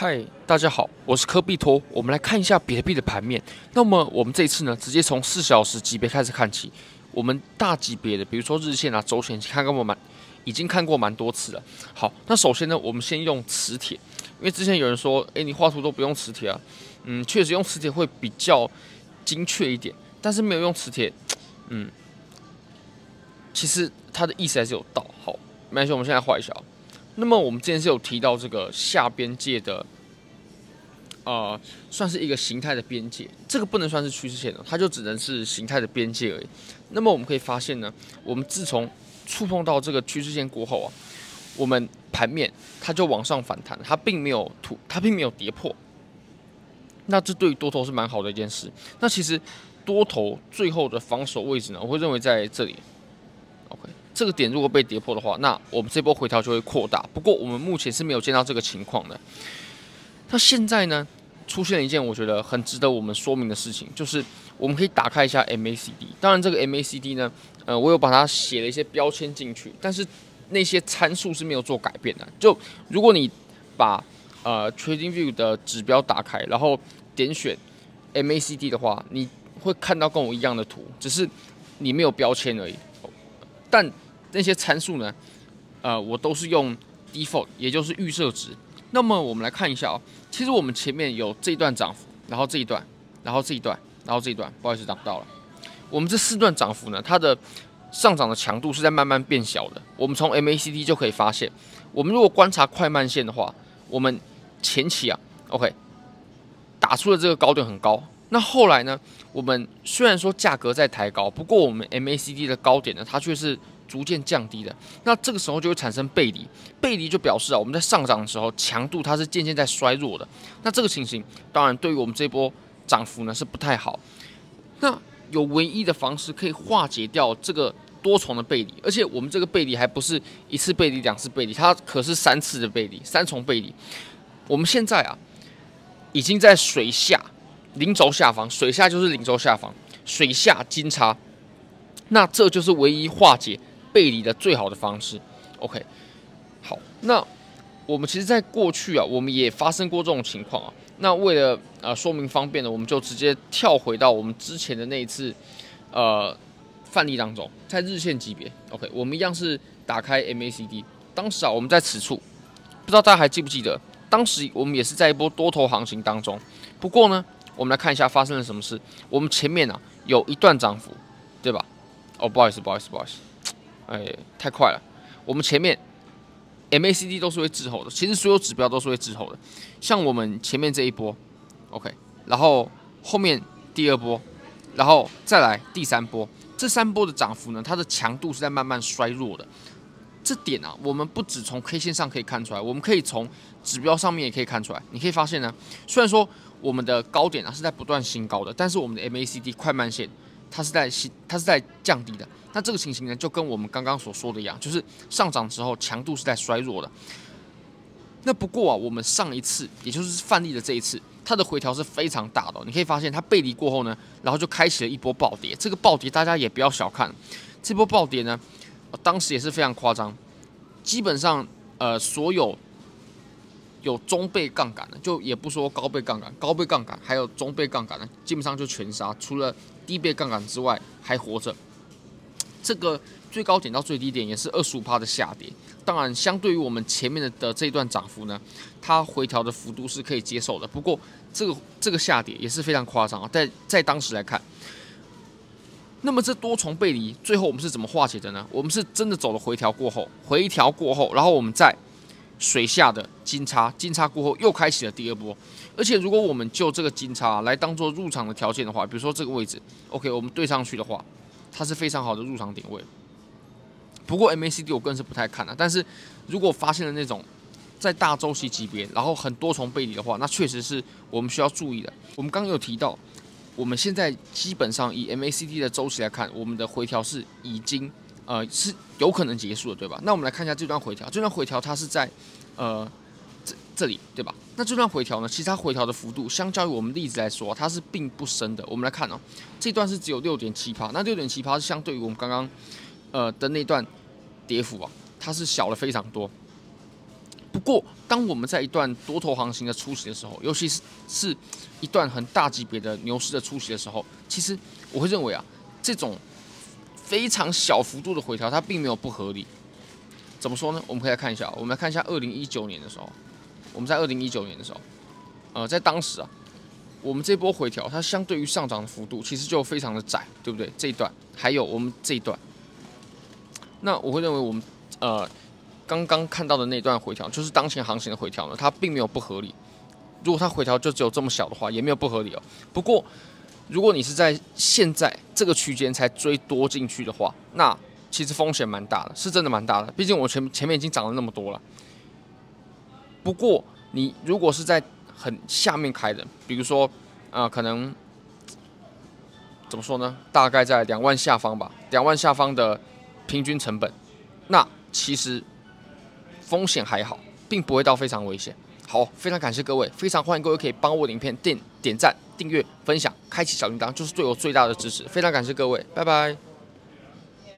嗨，大家好，我是科比托。我们来看一下比特币的盘面。那么我们这一次呢，直接从四小时级别开始看起。我们大级别的，比如说日线啊、周线，看过蛮，已经看过蛮多次了。好，那首先呢，我们先用磁铁，因为之前有人说，诶，你画图都不用磁铁啊。嗯，确实用磁铁会比较精确一点，但是没有用磁铁，嗯，其实它的意思还是有道。好，没关系，我们现在画一下。那么我们之前是有提到这个下边界的，呃，算是一个形态的边界，这个不能算是趋势线的，它就只能是形态的边界而已。那么我们可以发现呢，我们自从触碰到这个趋势线过后啊，我们盘面它就往上反弹，它并没有突，它并没有跌破。那这对于多头是蛮好的一件事。那其实多头最后的防守位置呢，我会认为在这里。这个点如果被跌破的话，那我们这波回调就会扩大。不过我们目前是没有见到这个情况的。那现在呢，出现了一件我觉得很值得我们说明的事情，就是我们可以打开一下 MACD。当然，这个 MACD 呢，呃，我有把它写了一些标签进去，但是那些参数是没有做改变的。就如果你把呃 TradingView 的指标打开，然后点选 MACD 的话，你会看到跟我一样的图，只是你没有标签而已。但那些参数呢？呃，我都是用 default，也就是预设值。那么我们来看一下哦。其实我们前面有这一段涨幅，然后这一段，然后这一段，然后这一段，不好意思，涨不到了。我们这四段涨幅呢，它的上涨的强度是在慢慢变小的。我们从 MACD 就可以发现，我们如果观察快慢线的话，我们前期啊，OK，打出的这个高点很高。那后来呢，我们虽然说价格在抬高，不过我们 MACD 的高点呢，它却是逐渐降低的。那这个时候就会产生背离，背离就表示啊，我们在上涨的时候强度它是渐渐在衰弱的。那这个情形当然对于我们这波涨幅呢是不太好。那有唯一的方式可以化解掉这个多重的背离，而且我们这个背离还不是一次背离、两次背离，它可是三次的背离，三重背离。我们现在啊，已经在水下。零轴下方，水下就是零轴下方，水下金叉，那这就是唯一化解背离的最好的方式。OK，好，那我们其实，在过去啊，我们也发生过这种情况啊。那为了呃说明方便呢，我们就直接跳回到我们之前的那一次呃范例当中，在日线级别，OK，我们一样是打开 MACD，当时啊，我们在此处，不知道大家还记不记得，当时我们也是在一波多头行情当中，不过呢。我们来看一下发生了什么事。我们前面啊有一段涨幅，对吧？哦，不好意思，不好意思，不好意思，哎，太快了。我们前面 MACD 都是会滞后的，其实所有指标都是会滞后的。像我们前面这一波，OK，然后后面第二波，然后再来第三波，这三波的涨幅呢，它的强度是在慢慢衰弱的。这点啊，我们不只从 K 线上可以看出来，我们可以从指标上面也可以看出来。你可以发现呢，虽然说。我们的高点啊是在不断新高的，但是我们的 MACD 快慢线它是在，它是在降低的。那这个情形呢，就跟我们刚刚所说的一样，就是上涨之后强度是在衰弱的。那不过啊，我们上一次，也就是范例的这一次，它的回调是非常大的。你可以发现它背离过后呢，然后就开启了一波暴跌。这个暴跌大家也不要小看，这波暴跌呢，当时也是非常夸张，基本上呃所有。有中倍杠杆的，就也不说高倍杠杆，高倍杠杆还有中倍杠杆的，基本上就全杀。除了低倍杠杆之外，还活着。这个最高点到最低点也是二十五趴的下跌。当然，相对于我们前面的的这一段涨幅呢，它回调的幅度是可以接受的。不过，这个这个下跌也是非常夸张啊，在在当时来看。那么这多重背离，最后我们是怎么化解的呢？我们是真的走了回调过后，回调过后，然后我们再。水下的金叉，金叉过后又开启了第二波，而且如果我们就这个金叉来当做入场的条件的话，比如说这个位置，OK，我们对上去的话，它是非常好的入场点位。不过 MACD 我个人是不太看的，但是如果发现了那种在大周期级别，然后很多重背离的话，那确实是我们需要注意的。我们刚刚有提到，我们现在基本上以 MACD 的周期来看，我们的回调是已经。呃，是有可能结束的，对吧？那我们来看一下这段回调，这段回调它是在，呃，这这里，对吧？那这段回调呢，其实它回调的幅度，相较于我们例子来说，它是并不深的。我们来看哦，这段是只有六点七趴，那六点七趴是相对于我们刚刚，呃的那段跌幅啊，它是小了非常多。不过，当我们在一段多头行情的初期的时候，尤其是是一段很大级别的牛市的初期的时候，其实我会认为啊，这种非常小幅度的回调，它并没有不合理。怎么说呢？我们可以来看一下，我们来看一下二零一九年的时候，我们在二零一九年的时候，呃，在当时啊，我们这波回调，它相对于上涨的幅度，其实就非常的窄，对不对？这一段还有我们这一段，那我会认为我们呃刚刚看到的那段回调，就是当前行情的回调呢，它并没有不合理。如果它回调就只有这么小的话，也没有不合理哦。不过，如果你是在现在这个区间才追多进去的话，那其实风险蛮大的，是真的蛮大的。毕竟我前前面已经涨了那么多了。不过你如果是在很下面开的，比如说啊、可能怎么说呢？大概在两万下方吧，两万下方的平均成本，那其实风险还好，并不会到非常危险。好，非常感谢各位，非常欢迎各位可以帮我影片点点赞、订阅、分享、开启小铃铛，就是对我最大的支持。非常感谢各位，拜拜。